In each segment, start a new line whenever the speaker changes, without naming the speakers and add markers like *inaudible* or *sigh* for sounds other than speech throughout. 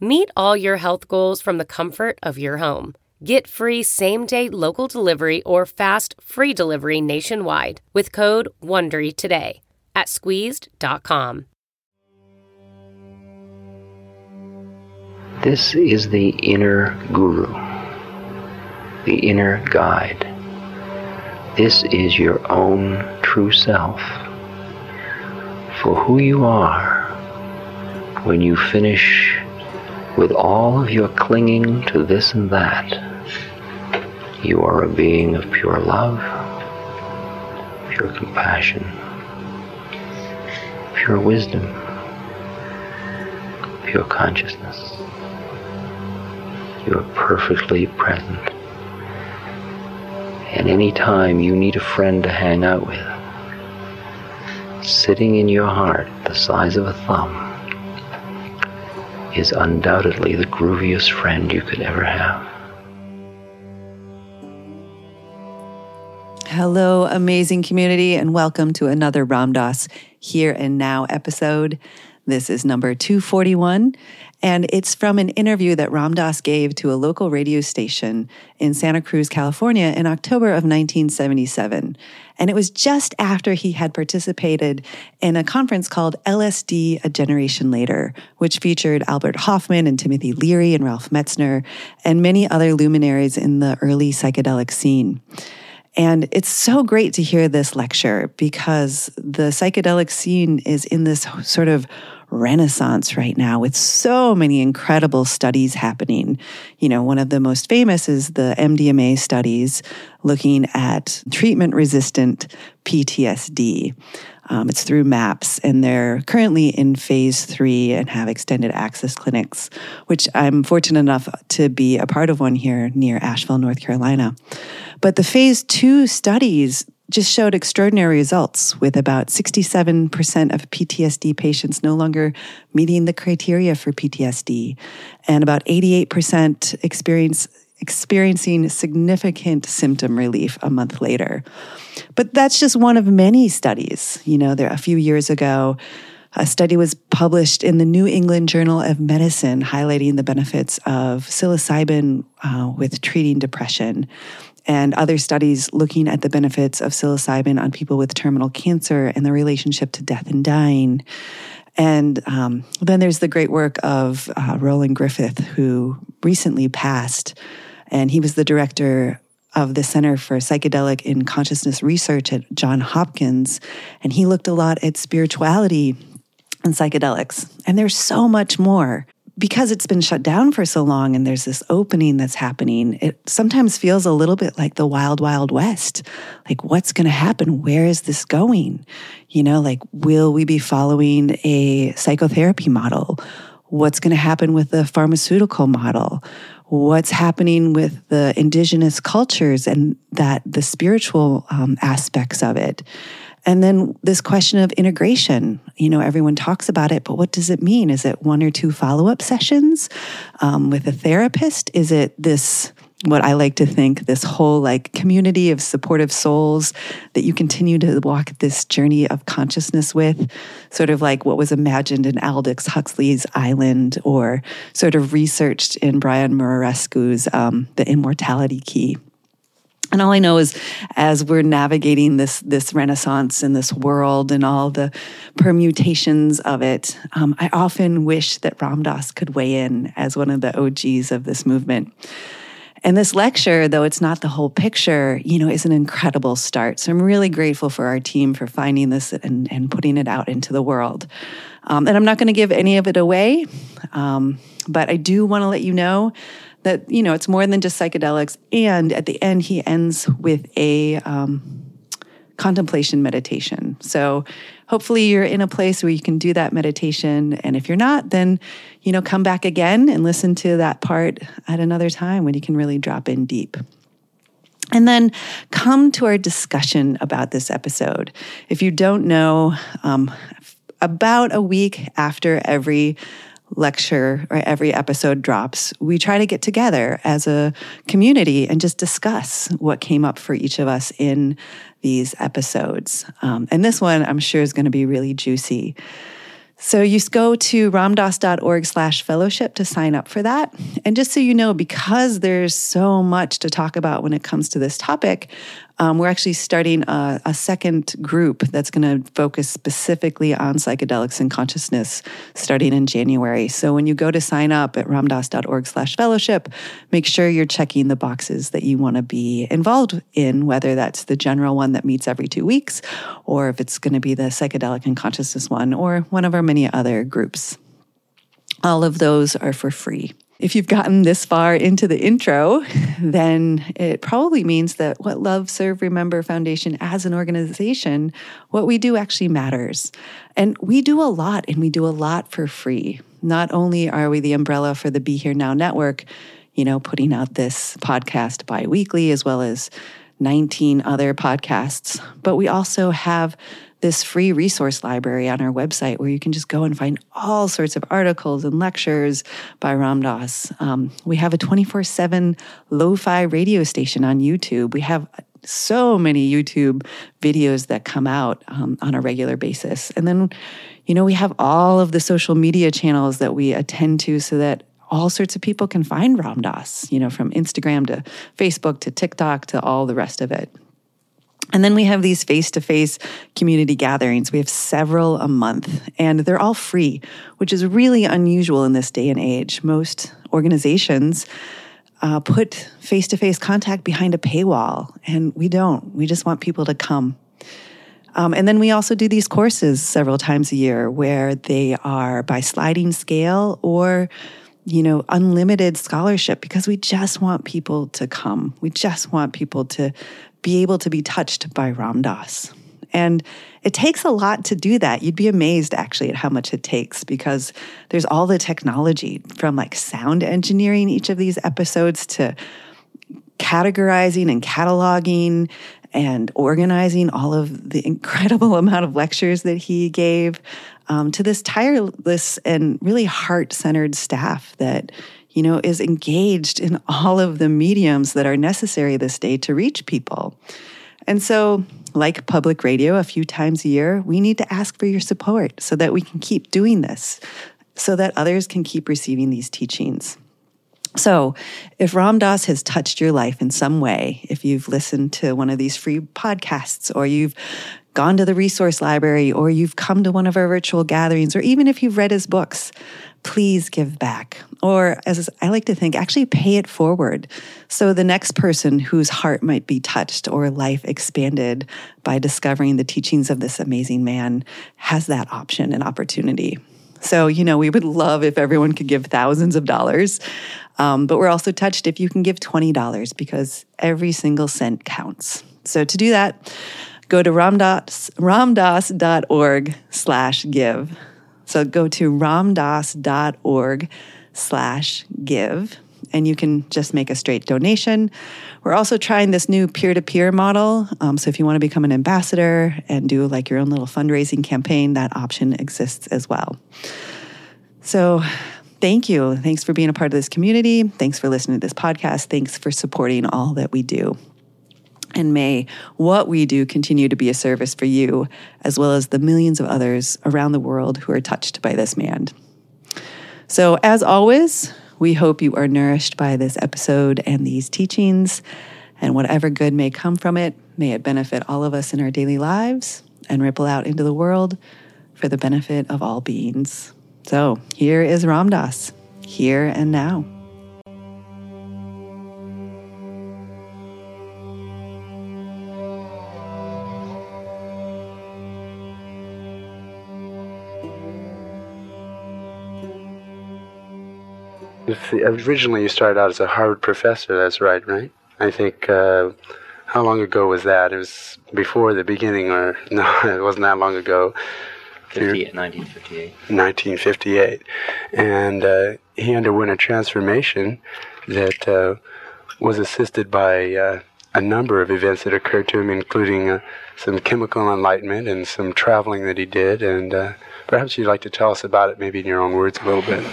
Meet all your health goals from the comfort of your home. Get free same day local delivery or fast free delivery nationwide with code WONDERY today at squeezed.com.
This is the inner guru, the inner guide. This is your own true self. For who you are when you finish with all of your clinging to this and that, you are a being of pure love, pure compassion, pure wisdom, pure consciousness. You are perfectly present. And any time you need a friend to hang out with, sitting in your heart the size of a thumb, is undoubtedly the grooviest friend you could ever have.
Hello, amazing community, and welcome to another Ram Dass Here and Now episode. This is number 241, and it's from an interview that Ram Dass gave to a local radio station in Santa Cruz, California in October of 1977. And it was just after he had participated in a conference called LSD A Generation Later, which featured Albert Hoffmann and Timothy Leary and Ralph Metzner and many other luminaries in the early psychedelic scene. And it's so great to hear this lecture because the psychedelic scene is in this sort of renaissance right now with so many incredible studies happening. You know, one of the most famous is the MDMA studies looking at treatment resistant PTSD. Um, it's through MAPS, and they're currently in phase three and have extended access clinics, which I'm fortunate enough to be a part of one here near Asheville, North Carolina. But the phase two studies just showed extraordinary results with about 67% of PTSD patients no longer meeting the criteria for PTSD and about 88% experience experiencing significant symptom relief a month later. But that's just one of many studies. You know, there a few years ago a study was published in the New England Journal of Medicine highlighting the benefits of psilocybin uh, with treating depression and other studies looking at the benefits of psilocybin on people with terminal cancer and the relationship to death and dying. And um, then there's the great work of uh, Roland Griffith, who recently passed. And he was the director of the Center for Psychedelic and Consciousness Research at Johns Hopkins. And he looked a lot at spirituality and psychedelics. And there's so much more because it's been shut down for so long and there's this opening that's happening, it sometimes feels a little bit like the wild, wild west. Like, what's going to happen? Where is this going? You know, like, will we be following a psychotherapy model? What's going to happen with the pharmaceutical model? What's happening with the indigenous cultures and that the spiritual um, aspects of it? And then this question of integration, you know, everyone talks about it, but what does it mean? Is it one or two follow up sessions um, with a therapist? Is it this? what I like to think this whole like community of supportive souls that you continue to walk this journey of consciousness with, sort of like what was imagined in Aldous Huxley's Island or sort of researched in Brian Muraresku's um, The Immortality Key. And all I know is as we're navigating this, this renaissance in this world and all the permutations of it, um, I often wish that Ram Dass could weigh in as one of the OGs of this movement. And this lecture, though it's not the whole picture, you know, is an incredible start. So I'm really grateful for our team for finding this and, and putting it out into the world. Um, and I'm not going to give any of it away, um, but I do want to let you know that you know it's more than just psychedelics and at the end he ends with a um, contemplation meditation so hopefully you're in a place where you can do that meditation. And if you're not, then, you know, come back again and listen to that part at another time when you can really drop in deep. And then come to our discussion about this episode. If you don't know, um, about a week after every lecture or every episode drops, we try to get together as a community and just discuss what came up for each of us in these episodes. Um, and this one, I'm sure, is going to be really juicy. So you go to ramdass.org slash fellowship to sign up for that. And just so you know, because there's so much to talk about when it comes to this topic, um, we're actually starting a, a second group that's going to focus specifically on psychedelics and consciousness starting in January. So when you go to sign up at ramdass.org slash fellowship, make sure you're checking the boxes that you want to be involved in, whether that's the general one that meets every two weeks, or if it's going to be the psychedelic and consciousness one, or one of our many other groups. All of those are for free. If you've gotten this far into the intro, then it probably means that what Love, Serve, Remember Foundation as an organization, what we do actually matters. And we do a lot, and we do a lot for free. Not only are we the umbrella for the Be Here Now network, you know, putting out this podcast bi weekly as well as 19 other podcasts, but we also have this free resource library on our website where you can just go and find all sorts of articles and lectures by Ram Dass. Um, we have a 24 7 lo fi radio station on YouTube. We have so many YouTube videos that come out um, on a regular basis. And then, you know, we have all of the social media channels that we attend to so that all sorts of people can find Ram Dass, you know, from Instagram to Facebook to TikTok to all the rest of it. And then we have these face to face community gatherings. We have several a month, and they're all free, which is really unusual in this day and age. Most organizations uh, put face to face contact behind a paywall, and we don't. We just want people to come. Um, and then we also do these courses several times a year where they are by sliding scale or you know, unlimited scholarship because we just want people to come. We just want people to be able to be touched by Ram Dass. And it takes a lot to do that. You'd be amazed actually at how much it takes because there's all the technology from like sound engineering each of these episodes to categorizing and cataloging and organizing all of the incredible *laughs* amount of lectures that he gave um, to this tireless and really heart centered staff that you know, is engaged in all of the mediums that are necessary this day to reach people. And so, like public radio, a few times a year, we need to ask for your support so that we can keep doing this, so that others can keep receiving these teachings. So, if Ram Dass has touched your life in some way, if you've listened to one of these free podcasts, or you've gone to the resource library, or you've come to one of our virtual gatherings, or even if you've read his books, please give back. Or, as I like to think, actually pay it forward. So the next person whose heart might be touched or life expanded by discovering the teachings of this amazing man has that option and opportunity. So, you know, we would love if everyone could give thousands of dollars. Um, but we're also touched if you can give $20 because every single cent counts. So to do that, go to ramdass, ramdass.org slash give. So go to ramdass.org slash give and you can just make a straight donation. We're also trying this new peer to peer model. Um, so if you want to become an ambassador and do like your own little fundraising campaign, that option exists as well. So thank you. Thanks for being a part of this community. Thanks for listening to this podcast. Thanks for supporting all that we do. And may what we do continue to be a service for you, as well as the millions of others around the world who are touched by this man. So, as always, we hope you are nourished by this episode and these teachings, and whatever good may come from it, may it benefit all of us in our daily lives and ripple out into the world for the benefit of all beings. So, here is Ram Dass, here and now.
Originally you started out as a Harvard professor, that's right, right? I think uh, How long ago was that? It was before the beginning, or *laughs* no, it wasn't that long ago.
50, 1958.
1958. And uh, he underwent a transformation that uh, was assisted by uh, a number of events that occurred to him, including uh, some chemical enlightenment and some traveling that he did. And uh, perhaps you'd like to tell us about it, maybe in your own words, a little bit.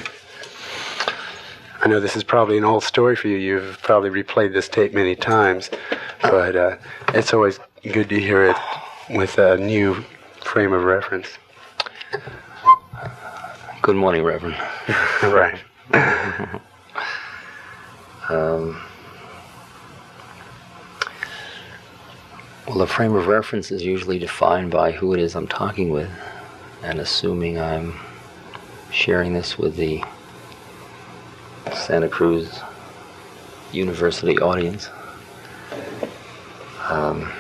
I know this is probably an old story for you. You've probably replayed this tape many times, but uh, it's always good to hear it with a new frame of reference.
Good morning, Reverend. *laughs*
right. *laughs*
um, well, the frame of reference is usually defined by who it is I'm talking with, and assuming I'm sharing this with the Santa Cruz University audience. Um,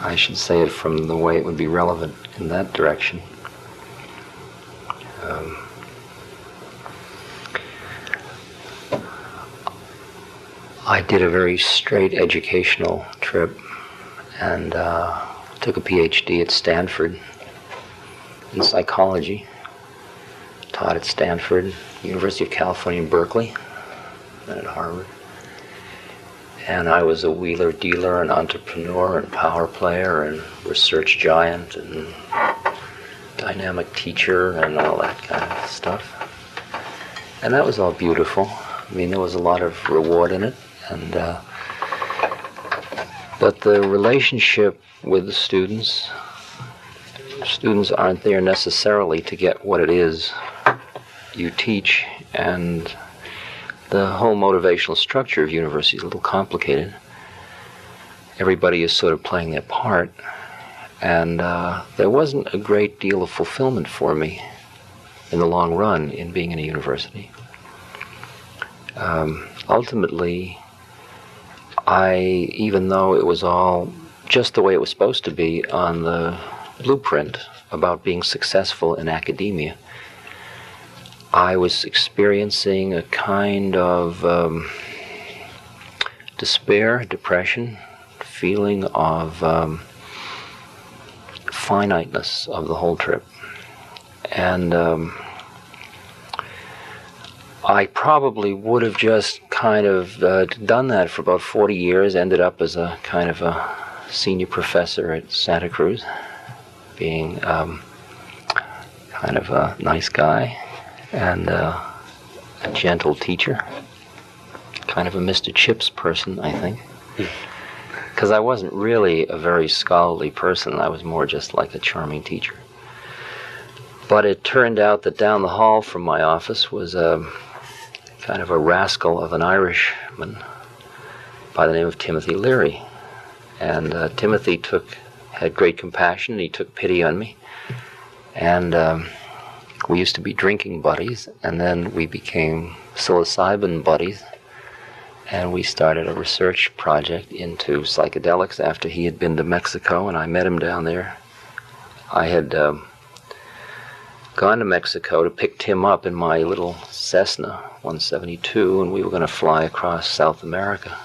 I should say it from the way it would be relevant in that direction. Um, I did a very straight educational trip and uh, took a PhD at Stanford in psychology. Taught at Stanford, University of California Berkeley, and at Harvard. And I was a wheeler dealer and entrepreneur and power player and research giant and dynamic teacher and all that kind of stuff. And that was all beautiful. I mean, there was a lot of reward in it. And, uh, but the relationship with the students, students aren't there necessarily to get what it is you teach, and the whole motivational structure of university is a little complicated. Everybody is sort of playing their part, and uh, there wasn't a great deal of fulfillment for me in the long run in being in a university. Um, ultimately, I, even though it was all just the way it was supposed to be on the blueprint about being successful in academia, I was experiencing a kind of um, despair, depression, feeling of um, finiteness of the whole trip. And um, I probably would have just kind of uh, done that for about 40 years, ended up as a kind of a senior professor at Santa Cruz, being um, kind of a nice guy and uh, a gentle teacher. Kind of a Mr. Chips person, I think. Because I wasn't really a very scholarly person, I was more just like a charming teacher. But it turned out that down the hall from my office was a kind of a rascal of an Irishman by the name of Timothy Leary. And uh, Timothy took had great compassion. He took pity on me, and um, we used to be drinking buddies, and then we became psilocybin buddies, and we started a research project into psychedelics after he had been to Mexico, and I met him down there. I had um, gone to Mexico to pick Tim up in my little Cessna 172, and we were going to fly across South America.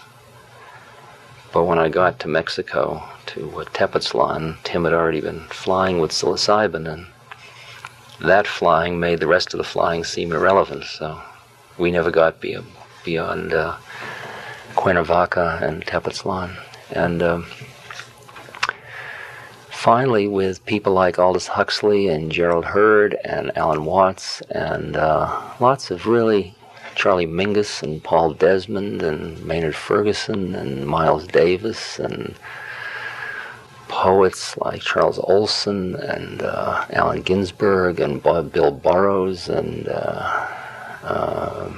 But when I got to Mexico, to uh, Tim had already been flying with psilocybin, and that flying made the rest of the flying seem irrelevant. So we never got be- beyond uh, Cuernavaca and Tepoztlan. And um, finally, with people like Aldous Huxley and Gerald Heard and Alan Watts and uh, lots of really Charlie Mingus and Paul Desmond and Maynard Ferguson and Miles Davis and poets like Charles Olson and uh, Allen Ginsberg and Bill Burroughs and uh, uh,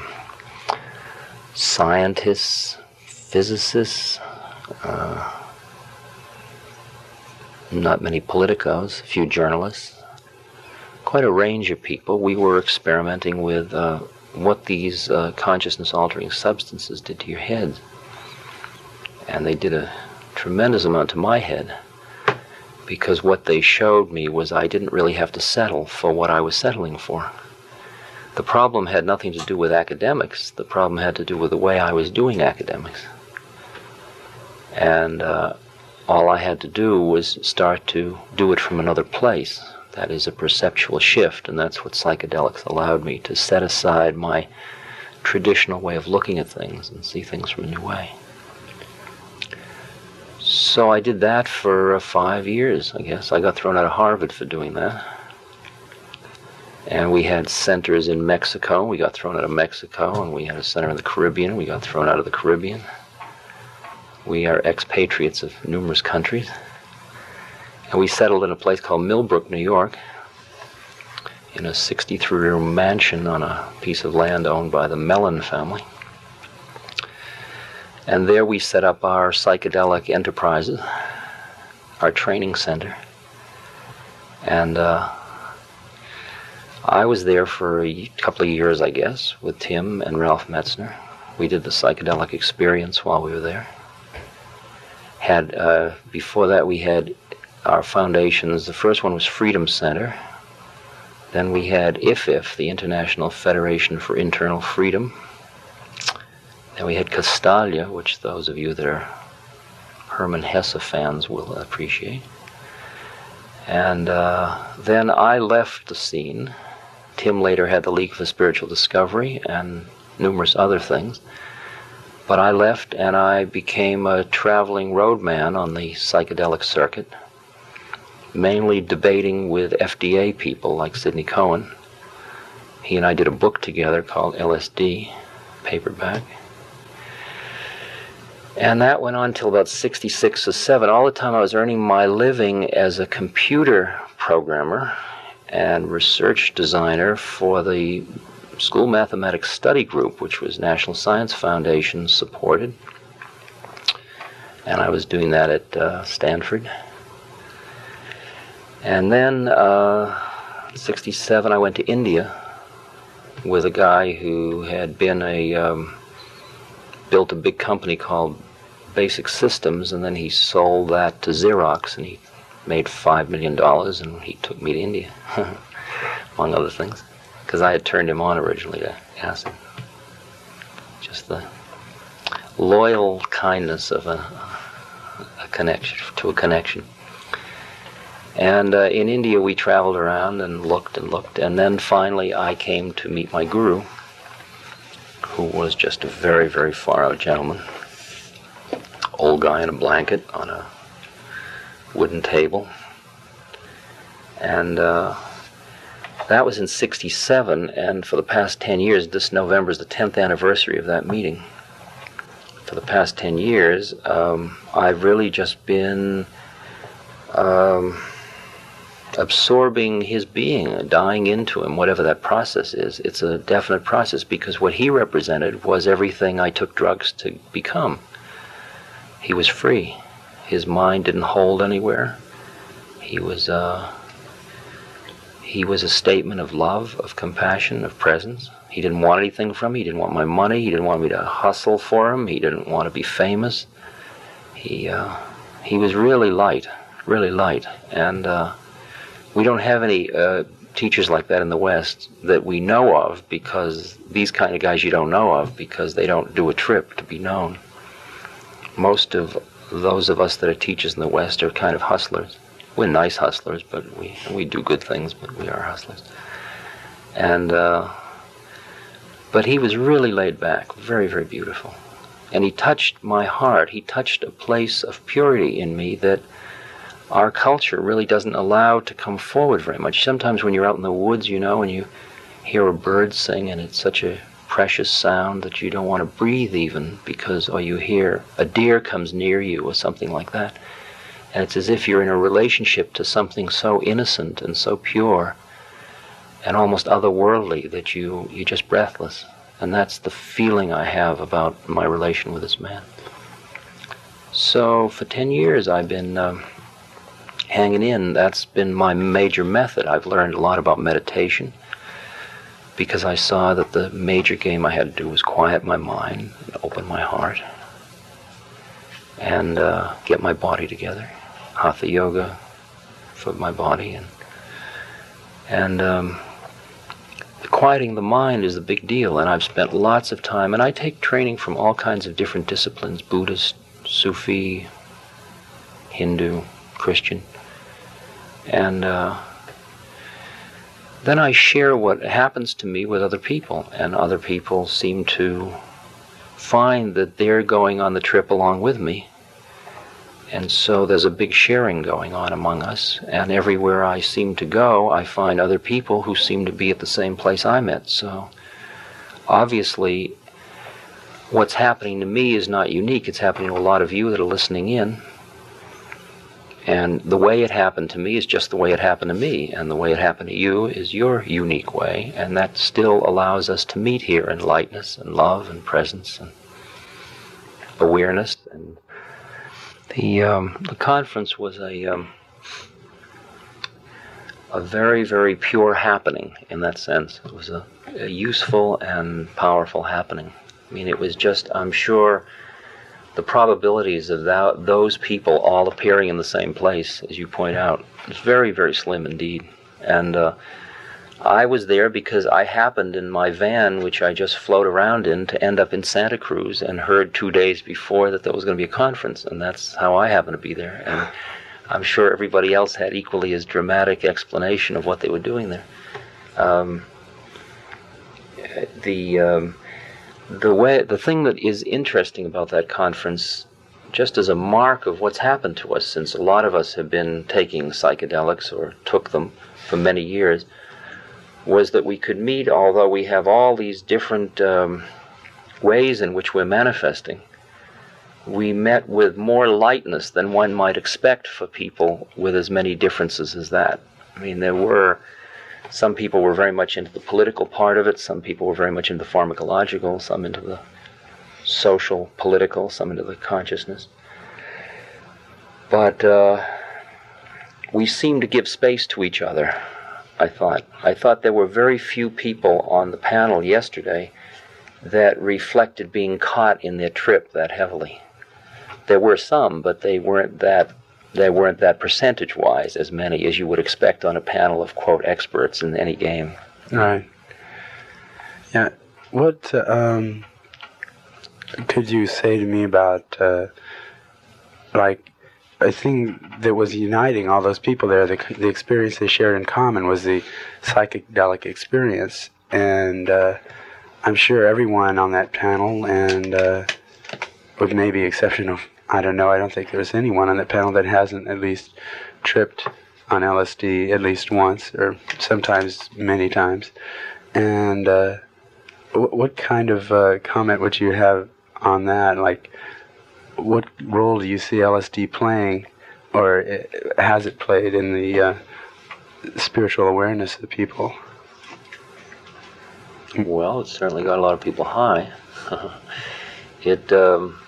scientists, physicists, uh, not many politicos, a few journalists, quite a range of people. We were experimenting with uh, what these uh, consciousness altering substances did to your head. And they did a tremendous amount to my head because what they showed me was I didn't really have to settle for what I was settling for. The problem had nothing to do with academics, the problem had to do with the way I was doing academics. And uh, all I had to do was start to do it from another place. That is a perceptual shift, and that's what psychedelics allowed me to set aside my traditional way of looking at things and see things from a new way. So I did that for uh, five years, I guess. I got thrown out of Harvard for doing that. And we had centers in Mexico. We got thrown out of Mexico, and we had a center in the Caribbean. We got thrown out of the Caribbean. We are expatriates of numerous countries. And we settled in a place called Millbrook, New York, in a 63 room mansion on a piece of land owned by the Mellon family. And there we set up our psychedelic enterprises, our training center. And uh, I was there for a couple of years, I guess, with Tim and Ralph Metzner. We did the psychedelic experience while we were there. Had uh, before that we had our foundations. The first one was Freedom Center. Then we had IFIF, the International Federation for Internal Freedom. Then we had Castalia, which those of you that are Hermann Hesse fans will appreciate. And uh, then I left the scene Tim later had the League for Spiritual Discovery and numerous other things. But I left and I became a traveling roadman on the psychedelic circuit, mainly debating with FDA people like Sidney Cohen. He and I did a book together called LSD, paperback. And that went on till about 66 or 7. All the time I was earning my living as a computer programmer and research designer for the School Mathematics Study Group, which was National Science Foundation supported. And I was doing that at uh, Stanford. And then, uh, 67, I went to India with a guy who had been a um, built a big company called Basic Systems, and then he sold that to Xerox, and he made $5 million and he took me to India, *laughs* among other things, because I had turned him on originally to acid. Just the loyal kindness of a, a connection, to a connection. And uh, in India, we traveled around and looked and looked, and then finally I came to meet my guru, who was just a very, very far out gentleman. Old guy in a blanket on a wooden table. And uh, that was in 67, and for the past 10 years, this November is the 10th anniversary of that meeting. For the past 10 years, um, I've really just been um, absorbing his being, dying into him, whatever that process is. It's a definite process because what he represented was everything I took drugs to become. He was free. His mind didn't hold anywhere. He was uh, he was a statement of love, of compassion, of presence. He didn't want anything from me. He didn't want my money. He didn't want me to hustle for him. He didn't want to be famous. He uh, he was really light, really light, and uh, we don't have any uh, teachers like that in the West that we know of because these kind of guys you don't know of because they don't do a trip to be known. Most of those of us that are teachers in the West are kind of hustlers. We're nice hustlers, but we we do good things, but we are hustlers. And uh, but he was really laid back, very very beautiful, and he touched my heart. He touched a place of purity in me that our culture really doesn't allow to come forward very much. Sometimes when you're out in the woods, you know, and you hear a bird sing, and it's such a precious sound that you don't want to breathe even because or you hear a deer comes near you or something like that. And it's as if you're in a relationship to something so innocent and so pure and almost otherworldly that you you're just breathless. And that's the feeling I have about my relation with this man. So for 10 years I've been um, hanging in that's been my major method I've learned a lot about meditation because I saw that the major game I had to do was quiet my mind, open my heart, and uh, get my body together. Hatha yoga for my body, and and um, quieting the mind is a big deal. And I've spent lots of time, and I take training from all kinds of different disciplines: Buddhist Sufi, Hindu, Christian. And uh, then I share what happens to me with other people, and other people seem to find that they're going on the trip along with me. And so there's a big sharing going on among us, and everywhere I seem to go, I find other people who seem to be at the same place I'm at. So obviously, what's happening to me is not unique. It's happening to a lot of you that are listening in. And the way it happened to me is just the way it happened to me, and the way it happened to you is your unique way, and that still allows us to meet here in lightness and love and presence and awareness. And the um, the conference was a um, a very very pure happening in that sense. It was a, a useful and powerful happening. I mean, it was just I'm sure the probabilities of that, those people all appearing in the same place, as you point out, is very, very slim indeed. And uh, I was there because I happened in my van, which I just float around in, to end up in Santa Cruz and heard two days before that there was going to be a conference, and that's how I happened to be there. And I'm sure everybody else had equally as dramatic explanation of what they were doing there. Um, the um, the way the thing that is interesting about that conference just as a mark of what's happened to us since a lot of us have been taking psychedelics or took them for many years was that we could meet although we have all these different um, ways in which we're manifesting we met with more lightness than one might expect for people with as many differences as that. I mean there were some people were very much into the political part of it, some people were very much into the pharmacological, some into the social, political, some into the consciousness. But uh, we seemed to give space to each other, I thought. I thought there were very few people on the panel yesterday that reflected being caught in their trip that heavily. There were some, but they weren't that there weren't that percentage wise as many as you would expect on a panel of quote experts in any game.
Right. Yeah. What um, could you say to me about uh, like a thing that was uniting all those people there? The, the experience they shared in common was the psychedelic experience, and uh, I'm sure everyone on that panel, and uh, with maybe exception of I don't know. I don't think there's anyone on that panel that hasn't at least tripped on LSD at least once, or sometimes many times. And uh, w- what kind of uh, comment would you have on that? Like, what role do you see LSD playing, or uh, has it played in the uh, spiritual awareness of the people?
Well, it certainly got a lot of people high. *laughs* it. Um,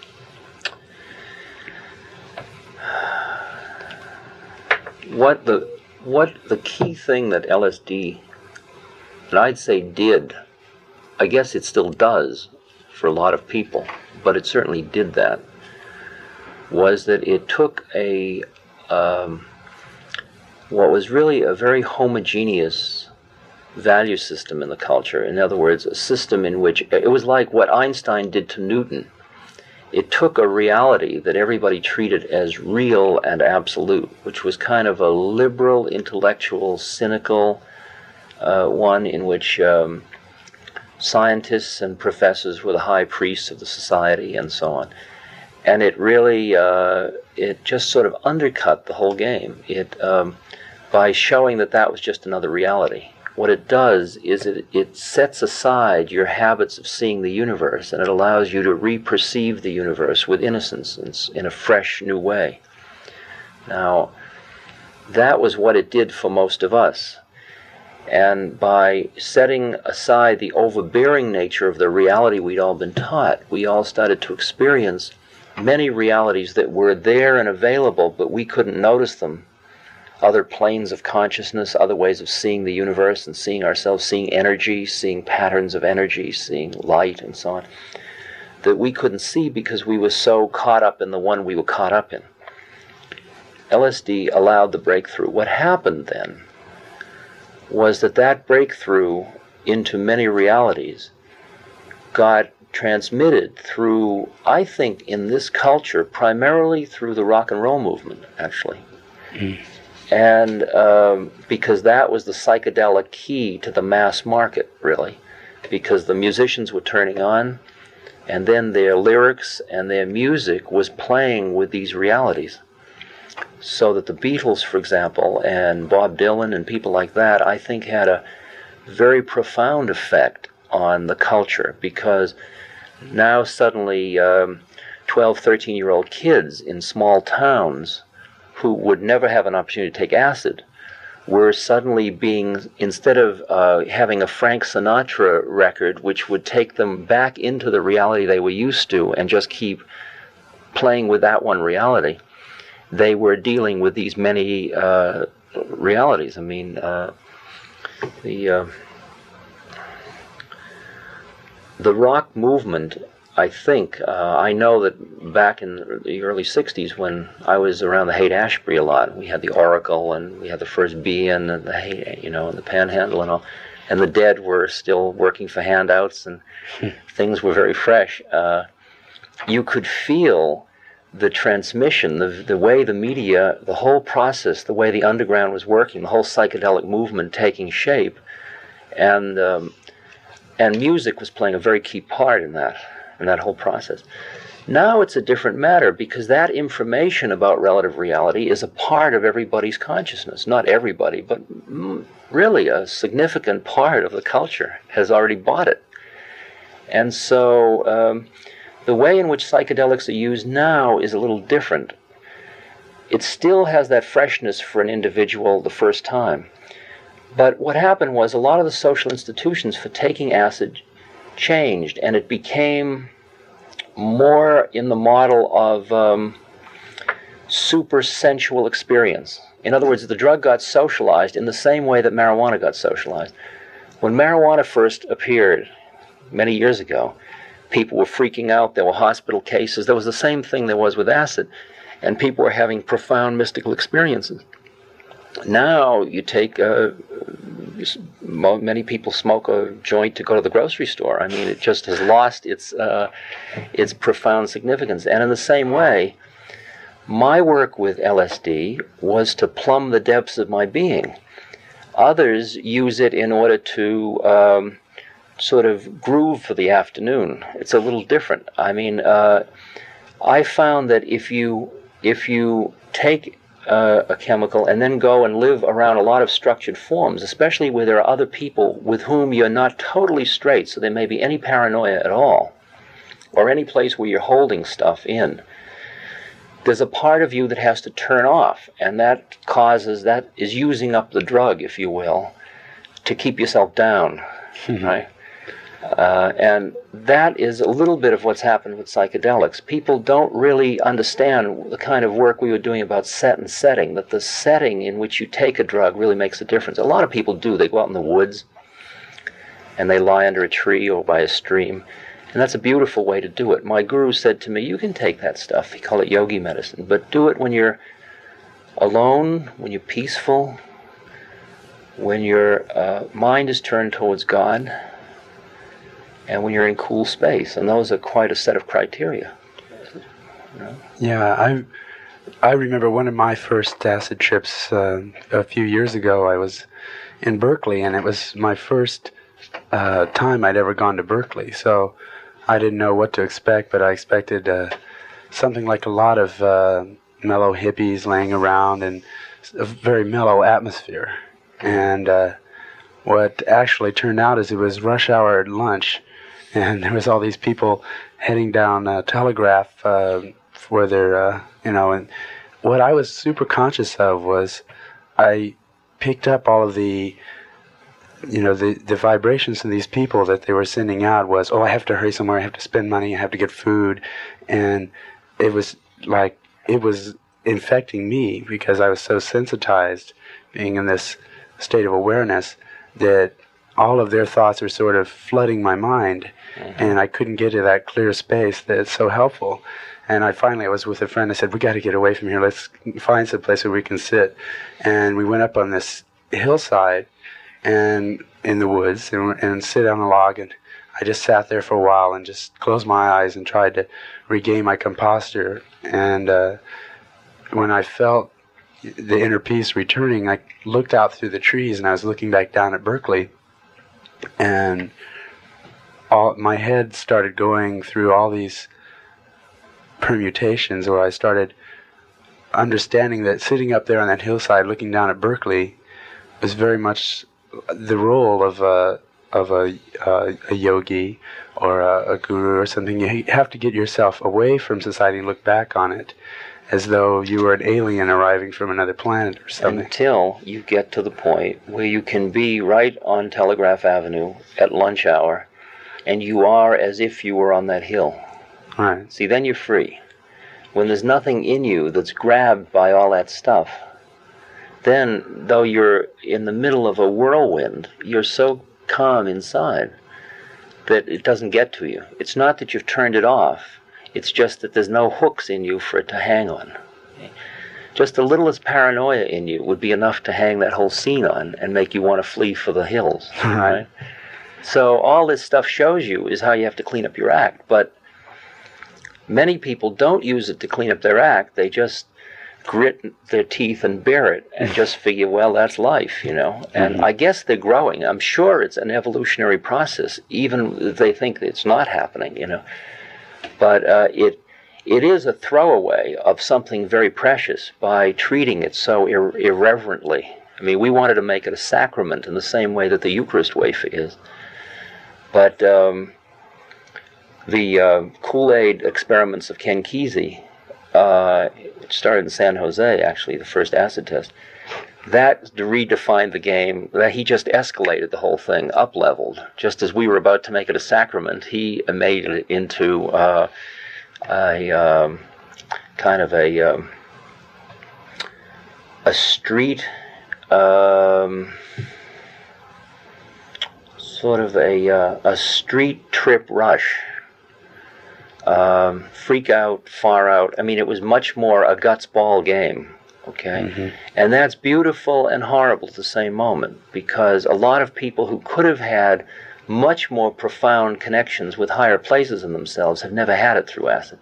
what the what the key thing that LSD that I'd say did, I guess it still does for a lot of people, but it certainly did that, was that it took a um, what was really a very homogeneous value system in the culture. In other words, a system in which it was like what Einstein did to Newton it took a reality that everybody treated as real and absolute, which was kind of a liberal, intellectual, cynical uh, one in which um, scientists and professors were the high priests of the society and so on. And it really, uh, it just sort of undercut the whole game. It um, by showing that that was just another reality what it does is it, it sets aside your habits of seeing the universe and it allows you to re-perceive the universe with innocence in, in a fresh new way. Now, that was what it did for most of us. And by setting aside the overbearing nature of the reality we'd all been taught, we all started to experience many realities that were there and available, but we couldn't notice them other planes of consciousness, other ways of seeing the universe and seeing ourselves, seeing energy, seeing patterns of energy, seeing light, and so on, that we couldn't see because we were so caught up in the one we were caught up in. LSD allowed the breakthrough. What happened then was that that breakthrough into many realities got transmitted through, I think, in this culture, primarily through the rock and roll movement, actually. Mm. And um, because that was the psychedelic key to the mass market, really, because the musicians were turning on, and then their lyrics and their music was playing with these realities. So that the Beatles, for example, and Bob Dylan and people like that, I think had a very profound effect on the culture because now suddenly um, 12, 13 year old kids in small towns who would never have an opportunity to take acid were suddenly being, instead of uh, having a Frank Sinatra record, which would take them back into the reality they were used to and just keep playing with that one reality, they were dealing with these many uh, realities. I mean, uh, the uh, the rock movement I think uh, I know that back in the early '60s, when I was around the Haight Ashbury a lot, we had the Oracle and we had the first Be-In the, the you know, and the Panhandle and all, and the Dead were still working for handouts and *laughs* things were very fresh. Uh, you could feel the transmission, the the way the media, the whole process, the way the underground was working, the whole psychedelic movement taking shape, and um, and music was playing a very key part in that and that whole process. Now it's a different matter because that information about relative reality is a part of everybody's consciousness. Not everybody, but really a significant part of the culture has already bought it. And so um, the way in which psychedelics are used now is a little different. It still has that freshness for an individual the first time. But what happened was a lot of the social institutions for taking acid changed, and it became more in the model of um, super sensual experience. In other words, the drug got socialized in the same way that marijuana got socialized. When marijuana first appeared many years ago, people were freaking out. There were hospital cases. There was the same thing there was with acid, and people were having profound mystical experiences. Now you take uh, many people smoke a joint to go to the grocery store. I mean, it just has lost its uh, its profound significance. And in the same way, my work with LSD was to plumb the depths of my being. Others use it in order to um, sort of groove for the afternoon. It's a little different. I mean, uh, I found that if you if you take uh, a chemical and then go and live around a lot of structured forms, especially where there are other people with whom you're not totally straight, so there may be any paranoia at all, or any place where you're holding stuff in. There's a part of you that has to turn off, and that causes, that is using up the drug, if you will, to keep yourself down, mm-hmm. right? Uh, and that is a little bit of what's happened with psychedelics. People don't really understand the kind of work we were doing about set and setting, that the setting in which you take a drug really makes a difference. A lot of people do. They go out in the woods and they lie under a tree or by a stream. And that's a beautiful way to do it. My guru said to me, You can take that stuff. He called it yogi medicine, but do it when you're alone, when you're peaceful, when your uh, mind is turned towards God and when you're in cool space. And those are quite a set of criteria.
Yeah, I I remember one of my first acid trips uh, a few years ago. I was in Berkeley, and it was my first uh, time I'd ever gone to Berkeley. So I didn't know what to expect, but I expected uh, something like a lot of uh, mellow hippies laying around and a very mellow atmosphere. And uh, what actually turned out is it was rush hour at lunch and there was all these people heading down uh, Telegraph uh, for their, uh, you know, and what I was super conscious of was I picked up all of the, you know, the, the vibrations from these people that they were sending out was, oh, I have to hurry somewhere, I have to spend money, I have to get food, and it was like it was infecting me because I was so sensitized, being in this state of awareness that all of their thoughts were sort of flooding my mind mm-hmm. and I couldn't get to that clear space that's so helpful. And I finally, I was with a friend. I said, "We got to get away from here. Let's find some place where we can sit." And we went up on this hillside, and in the woods, and, and sit on a log. And I just sat there for a while and just closed my eyes and tried to regain my composure. And uh, when I felt the inner peace returning, I looked out through the trees and I was looking back down at Berkeley, and all my head started going through all these permutations where I started understanding that sitting up there on that hillside looking down at Berkeley was very much the role of a of a uh, a yogi or a, a, guru or something. You have to get yourself away from society and look back on it as though you were an alien arriving from another planet or something.
Until you get to the point where you can be right on Telegraph Avenue at lunch hour, and you are as if you were on that hill.
Right.
See, then you're free. When there's nothing in you that's grabbed by all that stuff, then, though you're in the middle of a whirlwind, you're so calm inside that it doesn't get to you. It's not that you've turned it off, it's just that there's no hooks in you for it to hang on. Just the littlest paranoia in you would be enough to hang that whole scene on and make you want to flee for the hills. *laughs*
Right.
So all this stuff shows you is how you have to clean up your act. But many people don't use it to clean up their act. They just grit their teeth and bear it and just *laughs* figure, well, that's life, you know. And
Mm-hmm.
I guess they're growing. I'm sure it's an evolutionary process, even they think it's not happening, you know. But uh, it it is a throwaway of something very precious by treating it so ir- irreverently. I mean, we wanted to make it a sacrament in the same way that the Eucharist wafer is. But um, the uh, Kool Aid experiments of Ken Kesey, uh, it started in San Jose, actually, the first acid test. That redefined the game. That he just escalated the whole thing, up leveled. Just as we were about to make it a sacrament, he made it into uh, a um, kind of a um, a street. Um, sort of a uh, a street trip rush. Um, freak out, far out. I mean, it was much more a guts ball game. Okay, and that's beautiful and horrible at the same moment because a lot of people who could have had much more profound connections with higher places in themselves have never had it through acid,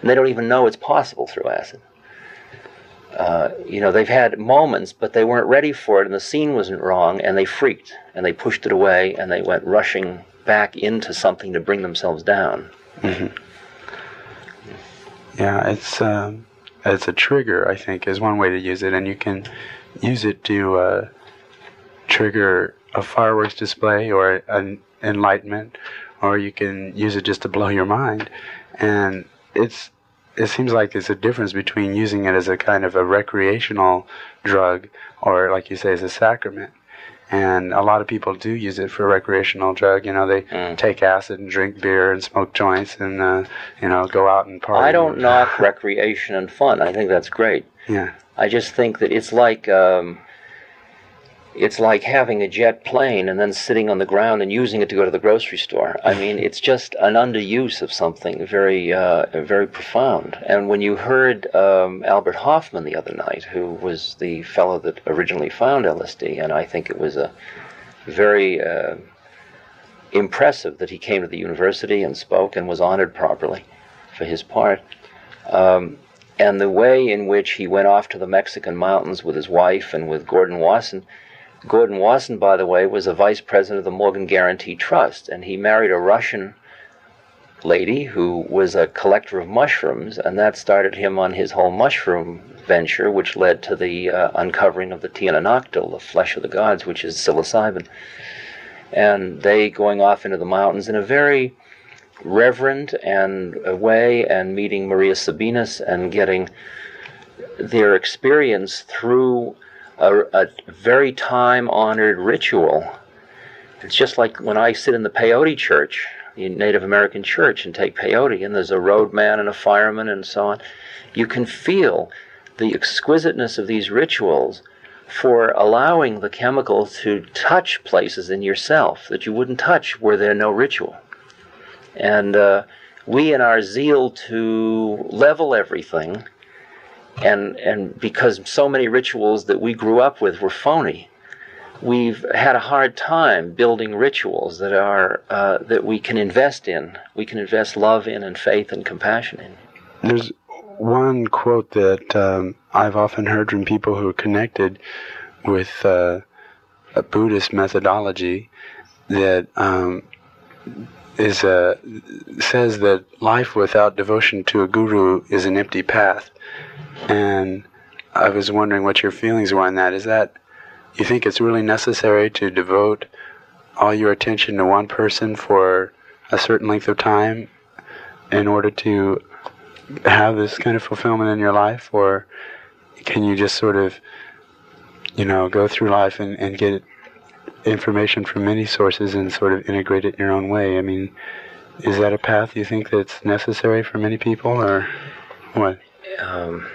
and they don't even know it's possible through acid. Uh, you know, they've had moments, but they weren't ready for it, and the scene wasn't wrong, and they freaked, and they pushed it away, and they went rushing back into something to bring themselves down.
Yeah, it's um, it's a trigger. I think is one way to use it, and you can use it to uh, trigger a fireworks display or an enlightenment, or you can use it just to blow your mind. And it's it seems like there's a difference between using it as a kind of a recreational drug, or like you say, as a sacrament. And a lot of people do use it for a recreational drug. You know, they
Mm.
take acid and drink beer and smoke joints and uh, you know go out and party.
I don't *laughs* knock recreation and fun. I think that's great.
Yeah.
I just think that it's like um, it's like having a jet plane and then sitting on the ground and using it to go to the grocery store. I mean, *laughs* it's just an underuse of something very, uh, very profound. And when you heard um, Albert Hoffmann the other night, who was the fellow that originally found LSD, and I think it was a very uh, impressive that he came to the university and spoke and was honored properly for his part. Um, and the way in which he went off to the Mexican mountains with his wife and with Gordon Wasson. Gordon Wasson, by the way, was a vice president of the Morgan Guaranty Trust, and he married a Russian lady who was a collector of mushrooms, and that started him on his whole mushroom venture, which led to the uh, uncovering of the Teonanacatl, the flesh of the gods, which is psilocybin. And they going off into the mountains in a very reverent and way and meeting Maria Sabina and getting their experience through a, a very time honored ritual. It's just like when I sit in the peyote church, the Native American church, and take peyote, and there's a roadman and a fireman and so on. You can feel the exquisiteness of these rituals for allowing the chemical to touch places in yourself that you wouldn't touch were there no ritual. And uh, we, in our zeal to level everything, and and because so many rituals that we grew up with were phony, we've had a hard time building rituals that are uh, that we can invest in. We can invest love in, and faith and compassion in.
There's one quote that um, I've often heard from people who are connected with uh, a Buddhist methodology that um, is a, says that life without devotion to a guru is an empty path. And I was wondering what your feelings were on that. Is that you think it's really necessary to devote all your attention to one person for a certain length of time in order to have this kind of fulfillment in your life, or can you just sort of, you know, go through life and, and get information from many sources and sort of integrate it in your own way? I mean, is that a path you think that's necessary for many people, or what? Um,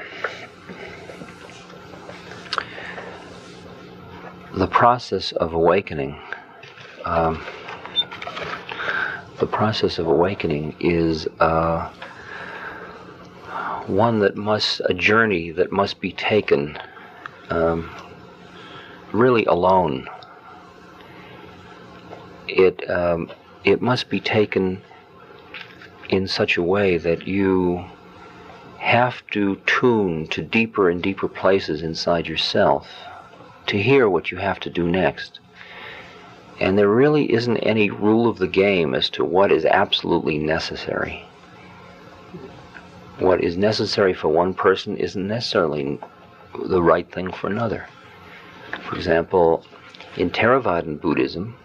the process of awakening. Um, the process of awakening is uh, one that must, a journey that must be taken um, really alone. It, um, it must be taken in such a way that you have to tune to deeper and deeper places inside yourself to hear what you have to do next. And there really isn't any rule of the game as to what is absolutely necessary. What is necessary for one person isn't necessarily the right thing for another. For example, in Theravadan Buddhism,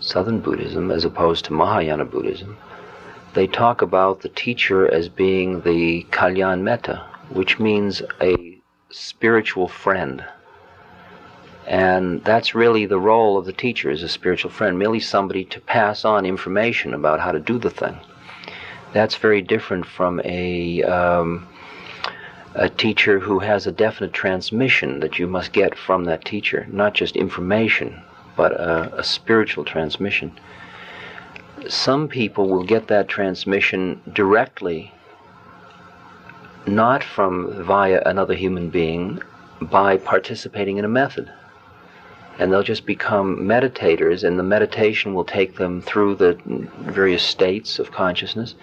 Southern Buddhism, as opposed to Mahayana Buddhism, they talk about the teacher as being the Kalyana Mitta, which means a spiritual friend. And that's really the role of the teacher as a spiritual friend, merely somebody to pass on information about how to do the thing. That's very different from a, um, a teacher who has a definite transmission that you must get from that teacher, not just information, but a, a spiritual transmission. Some people will get that transmission directly, not from via another human being, by participating in a method and they'll just become meditators, and the meditation will take them through the various states of consciousness,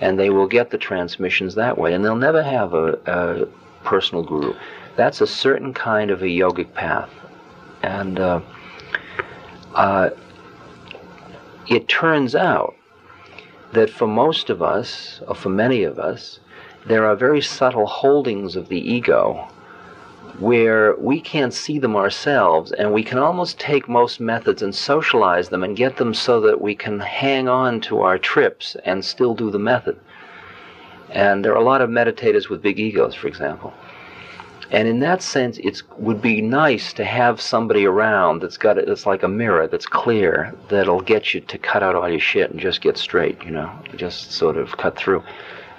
and they will get the transmissions that way, and they'll never have a, a personal guru. That's a certain kind of a yogic path, and uh, uh, it turns out that for most of us, or for many of us, there are very subtle holdings of the ego where we can't see them ourselves and we can almost take most methods and socialize them and get them so that we can hang on to our trips and still do the method. And there are a lot of meditators with big egos, for example. And in that sense, it would be nice to have somebody around that's got it, that's like a mirror, that's clear, that'll get you to cut out all your shit and just get straight, you know, just sort of cut through.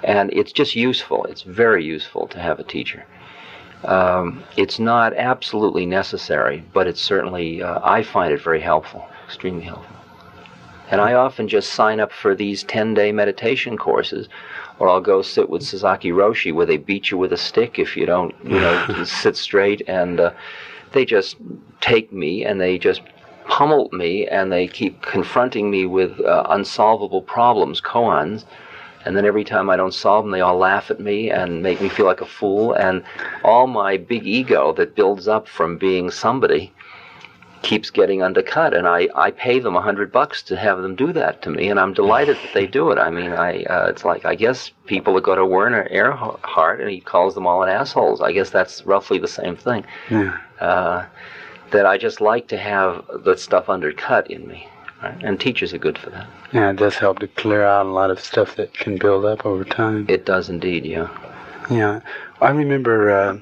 And it's just useful. It's very useful to have a teacher. Um, it's not absolutely necessary, but it's certainly, uh, I find it very helpful, extremely helpful. And I often just sign up for these 10 day meditation courses, or I'll go sit with Sasaki Roshi where they beat you with a stick if you don't, you know, *laughs* sit straight. And uh, they just take me and they just pummel me and they keep confronting me with uh, unsolvable problems, koans and then every time I don't solve them, they all laugh at me and make me feel like a fool. And all my big ego that builds up from being somebody keeps getting undercut. And I, I pay them a hundred bucks to have them do that to me, and I'm delighted that they do it. I mean, I uh, it's like I guess people that go to Werner Erhard and he calls them all an assholes. I guess that's roughly the same thing. Yeah. Uh, that I just like to have the stuff undercut in me. Right? And teachers are good for that.
Yeah, it does help to clear out a lot of stuff that can build up over time.
It does indeed, yeah.
Yeah. I remember uh,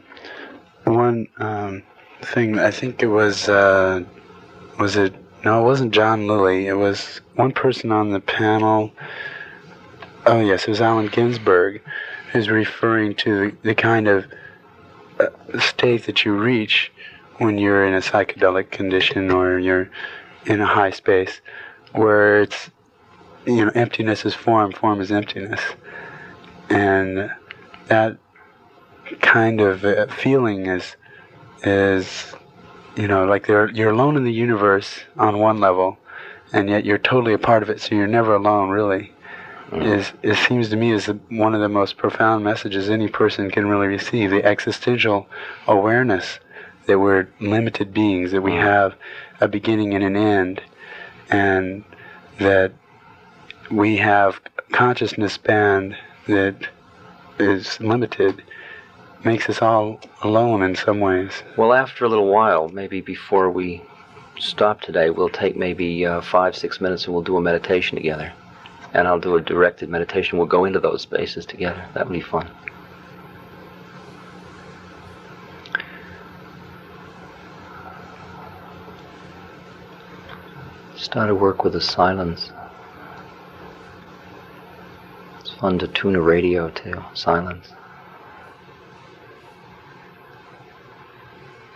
one um, thing, I think it was, uh, was it, no, it wasn't John Lilly. It was one person on the panel. Oh, yes, it was Allen Ginsberg, who's referring to the, the kind of uh, state that you reach when you're in a psychedelic condition or you're in a high space where it's you know emptiness is form form is emptiness and that kind of uh, feeling is is you know, like you're alone in the universe on one level, and yet you're totally a part of it, so you're never alone, really. Mm. Is it seems to me is one of the most profound messages any person can really receive. The existential awareness that we're limited beings, that we mm. have a beginning and an end, and that we have consciousness span that is limited makes us all alone in some ways.
Well, after a little while, maybe before we stop today, we'll take maybe uh, five, six minutes and we'll do a meditation together. And I'll do a directed meditation. We'll go into those spaces together. That would be fun. Start to work with the silence. It's fun to tune a radio to silence.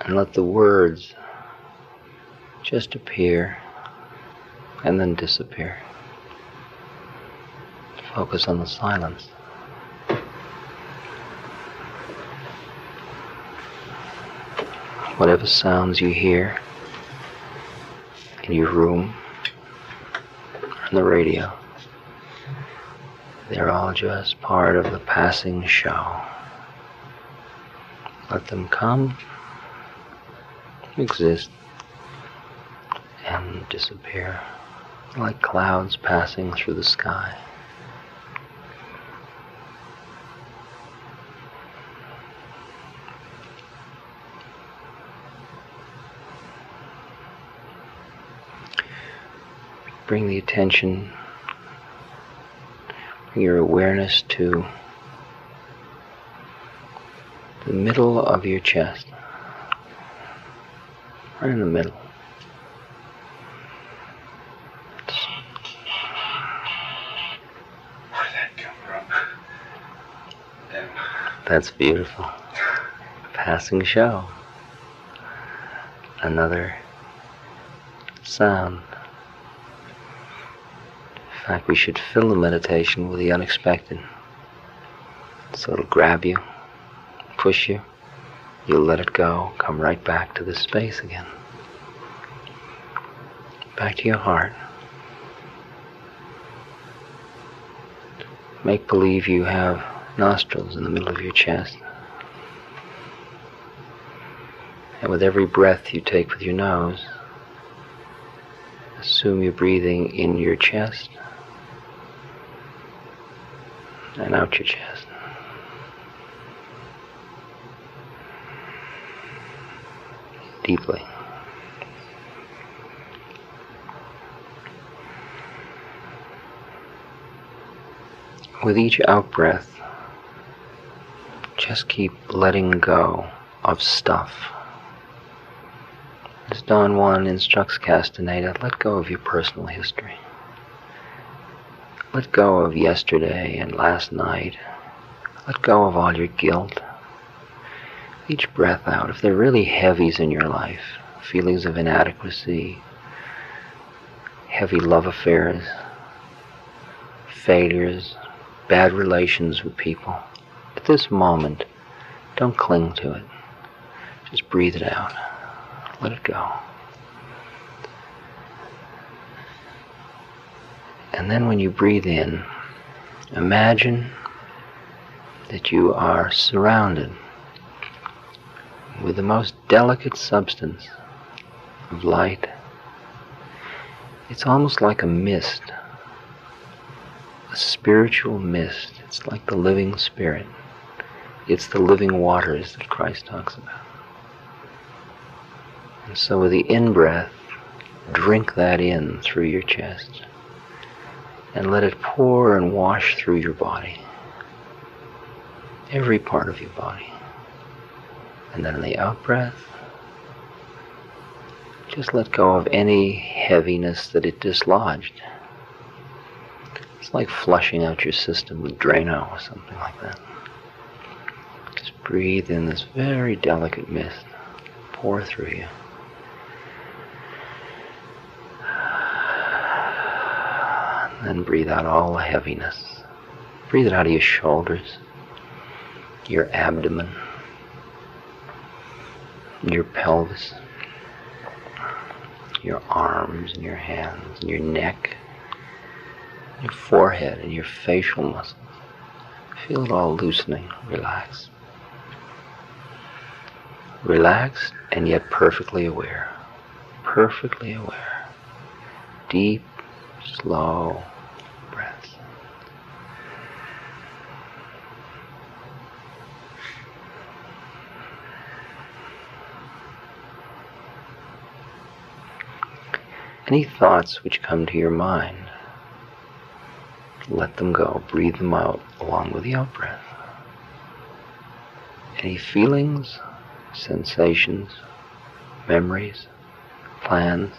and let the words just appear and then disappear. Focus on the silence. Whatever sounds you hear in your room, the radio, they're all just part of the passing show. Let them come exist and disappear like clouds passing through the sky. Bring the attention, bring your awareness to the middle of your chest right in the middle.
Where'd that come from?
That's beautiful. Passing show. Another sound. In fact, we should fill the meditation with the unexpected. So it'll grab you, push you, You'll let it go, come right back to this space again. Back to your heart. Make believe you have nostrils in the middle of your chest. And with every breath you take with your nose, assume you're breathing in your chest and out your chest. deeply. With each out breath, just keep letting go of stuff. As Don Juan instructs Castaneda, let go of your personal history. Let go of yesterday and last night. Let go of all your guilt each breath out, if there are really heavies in your life, feelings of inadequacy, heavy love affairs, failures, bad relations with people, at this moment, don't cling to it. Just breathe it out. Let it go. And then when you breathe in, imagine that you are surrounded with the most delicate substance of light. It's almost like a mist, a spiritual mist. It's like the living spirit. It's the living waters that Christ talks about. And so with the in breath, drink that in through your chest and let it pour and wash through your body, every part of your body. And then in the out breath, just let go of any heaviness that it dislodged. It's like flushing out your system with Drano or something like that. Just breathe in this very delicate mist, pour through you. Then breathe out all the heaviness. Breathe it out of your shoulders, your abdomen your pelvis, your arms and your hands and your neck, your forehead and your facial muscles. Feel it all loosening, relax. Relaxed and yet perfectly aware. Perfectly aware. Deep, slow Any thoughts which come to your mind, let them go. Breathe them out along with the out breath. Any feelings, sensations, memories, plans.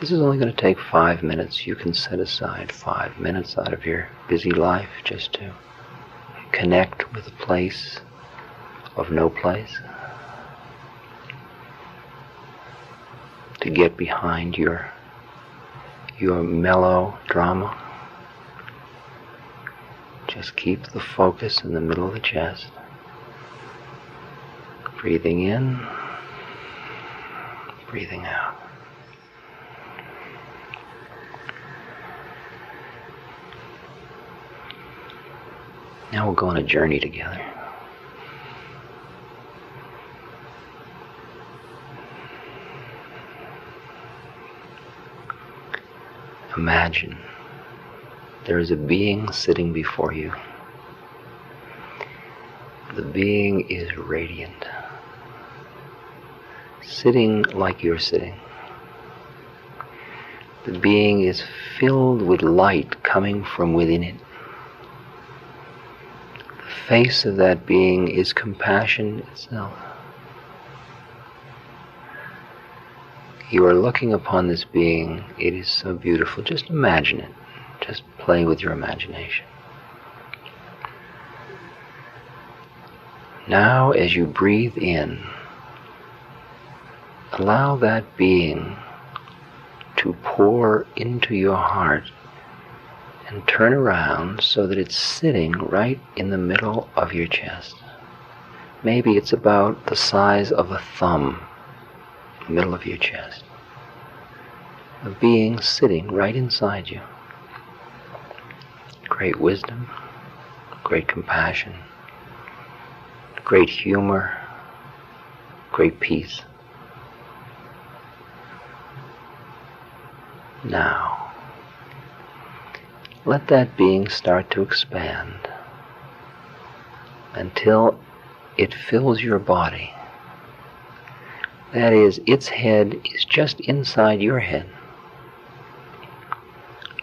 This is only going to take five minutes. You can set aside five minutes out of your busy life just to connect with a place of no place. To get behind your your mellow drama. Just keep the focus in the middle of the chest. Breathing in, breathing out. Now we'll go on a journey together. Imagine there is a being sitting before you. The being is radiant, sitting like you're sitting. The being is filled with light coming from within it. The face of that being is compassion itself. You are looking upon this being. It is so beautiful. Just imagine it. Just play with your imagination. Now, as you breathe in, allow that being to pour into your heart and turn around so that it's sitting right in the middle of your chest. Maybe it's about the size of a thumb, the middle of your chest. A being sitting right inside you great wisdom, great compassion, great humor, great peace. Now, let that being start to expand until it fills your body. That is, its head is just inside your head.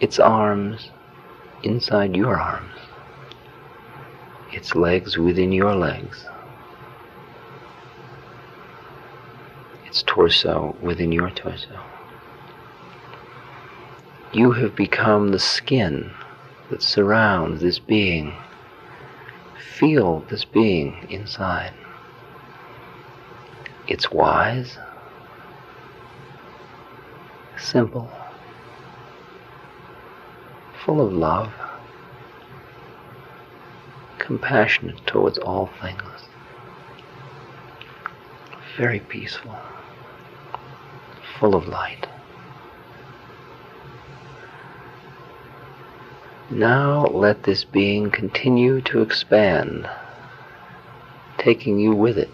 Its arms inside your arms, its legs within your legs, its torso within your torso. You have become the skin that surrounds this being. Feel this being inside. It's wise, simple, full of love, compassionate towards all things, very peaceful, full of light. Now let this being continue to expand, taking you with it.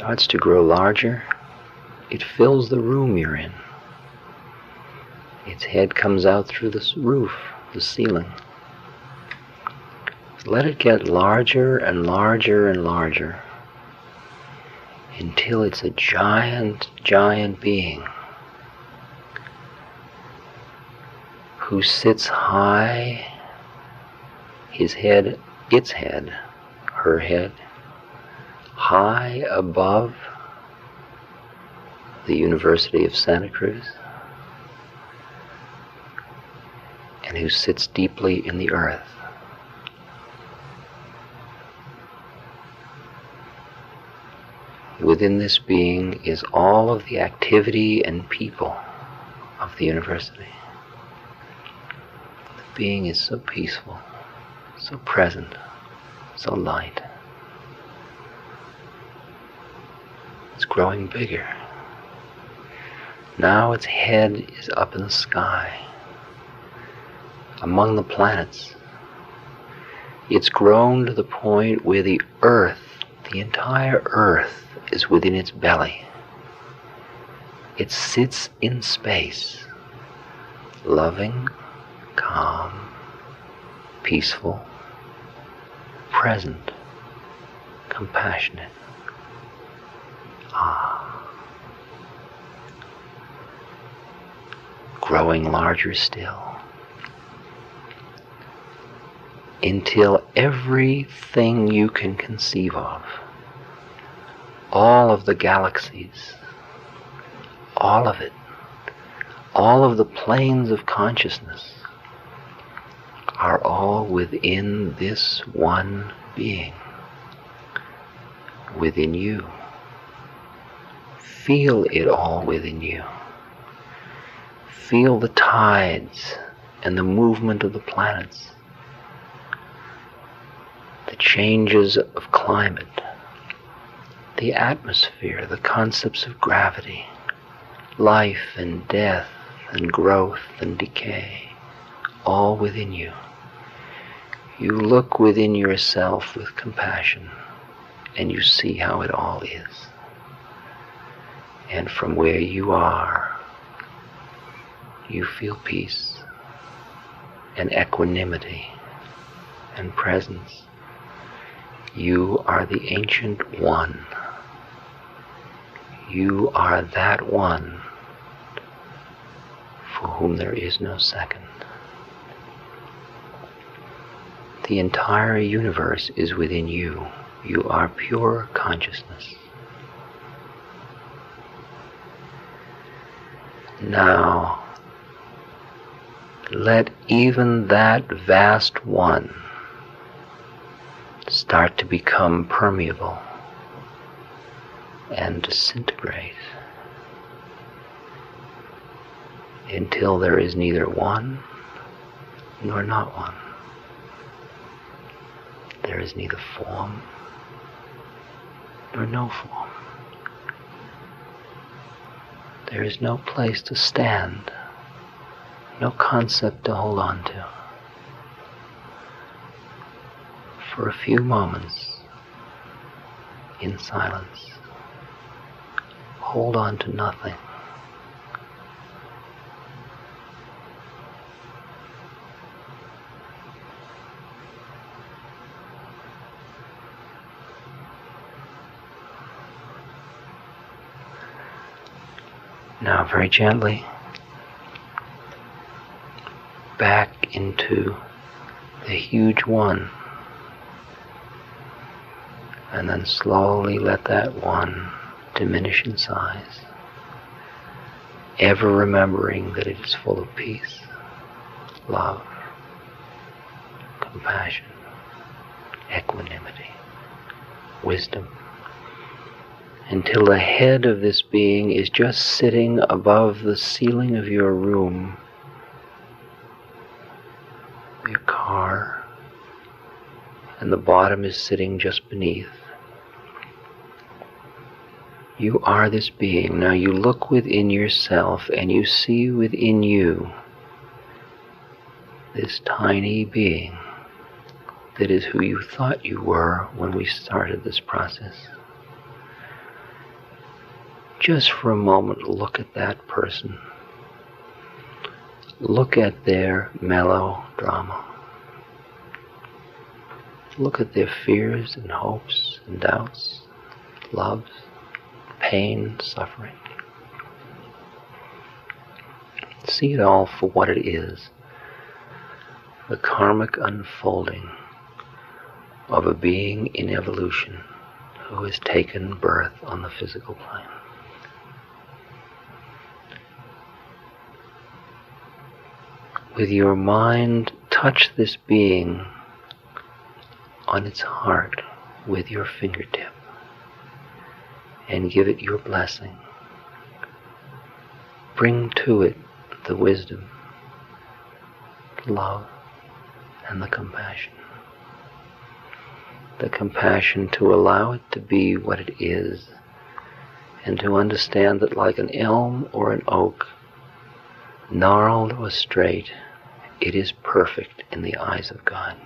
Starts to grow larger. It fills the room you're in. Its head comes out through the roof, the ceiling. Let it get larger and larger and larger until it's a giant, giant being who sits high, his head, its head, her head, high above the University of Santa Cruz. and who sits deeply in the earth. Within this being is all of the activity and people of the university. The being is so peaceful, so present, so light, It's growing bigger. Now its head is up in the sky, among the planets. It's grown to the point where the earth, the entire earth, is within its belly. It sits in space, loving, calm, peaceful, present, compassionate. Growing larger still. Until everything you can conceive of, all of the galaxies, all of it, all of the planes of consciousness are all within this one being, within you. Feel it all within you. Feel the tides and the movement of the planets, the changes of climate, the atmosphere, the concepts of gravity, life and death and growth and decay, all within you. You look within yourself with compassion and you see how it all is. And from where you are, you feel peace and equanimity and presence. You are the ancient one. You are that one for whom there is no second. The entire universe is within you. You are pure consciousness. Now, let even that vast one start to become permeable and disintegrate until there is neither one nor not one. There is neither form nor no form. There is no place to stand, no concept to hold on to. For a few moments, in silence, hold on to nothing. Now, very gently, back into the huge one. And then slowly let that one diminish in size, ever remembering that it is full of peace, love, compassion, equanimity, wisdom until the head of this being is just sitting above the ceiling of your room, your car, and the bottom is sitting just beneath. You are this being. Now you look within yourself and you see within you this tiny being that is who you thought you were when we started this process just for a moment look at that person. Look at their melodrama. Look at their fears and hopes and doubts, loves, pain, suffering. See it all for what it is the karmic unfolding of a being in evolution who has taken birth on the physical plane. with your mind, touch this being on its heart with your fingertip and give it your blessing. Bring to it the wisdom, love, and the compassion. The compassion to allow it to be what it is and to understand that like an elm or an oak, gnarled or straight, it is perfect in the eyes of God.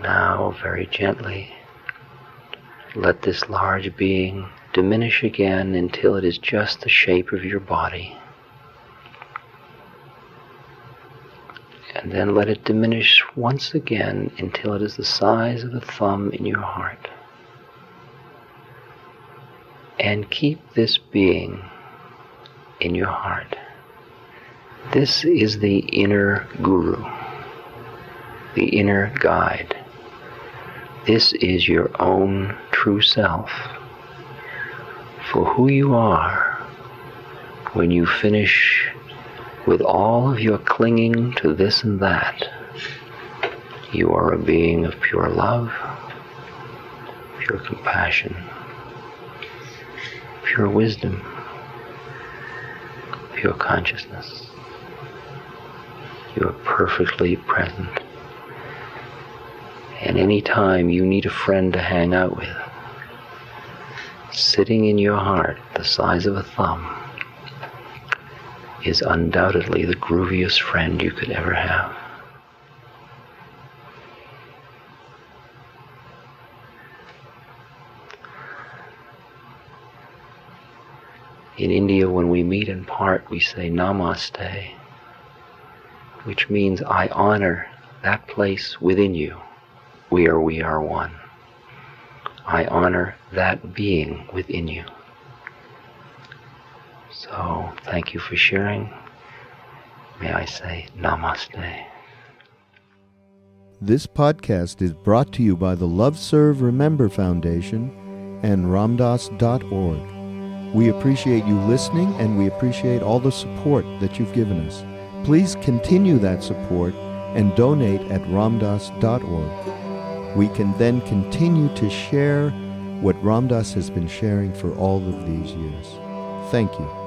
Now, very gently, let this large being diminish again until it is just the shape of your body. And then let it diminish once again until it is the size of a thumb in your heart. And keep this being in your heart. This is the inner guru, the inner guide. This is your own true self. For who you are when you finish with all of your clinging to this and that, you are a being of pure love, pure compassion, pure wisdom, pure consciousness. You are perfectly present. And any time you need a friend to hang out with, sitting in your heart the size of a thumb is undoubtedly the grooviest friend you could ever have. In India, when we meet and part, we say Namaste, which means I honor that place within you where we are one. I honor that being within you. So, thank you for sharing. May I say Namaste.
This podcast is brought to you by the Love Serve Remember Foundation and Ramdass.org. We appreciate you listening and we appreciate all the support that you've given us. Please continue that support and donate at ramdass.org. We can then continue to share what Ram Dass has been sharing for all of these years. Thank you.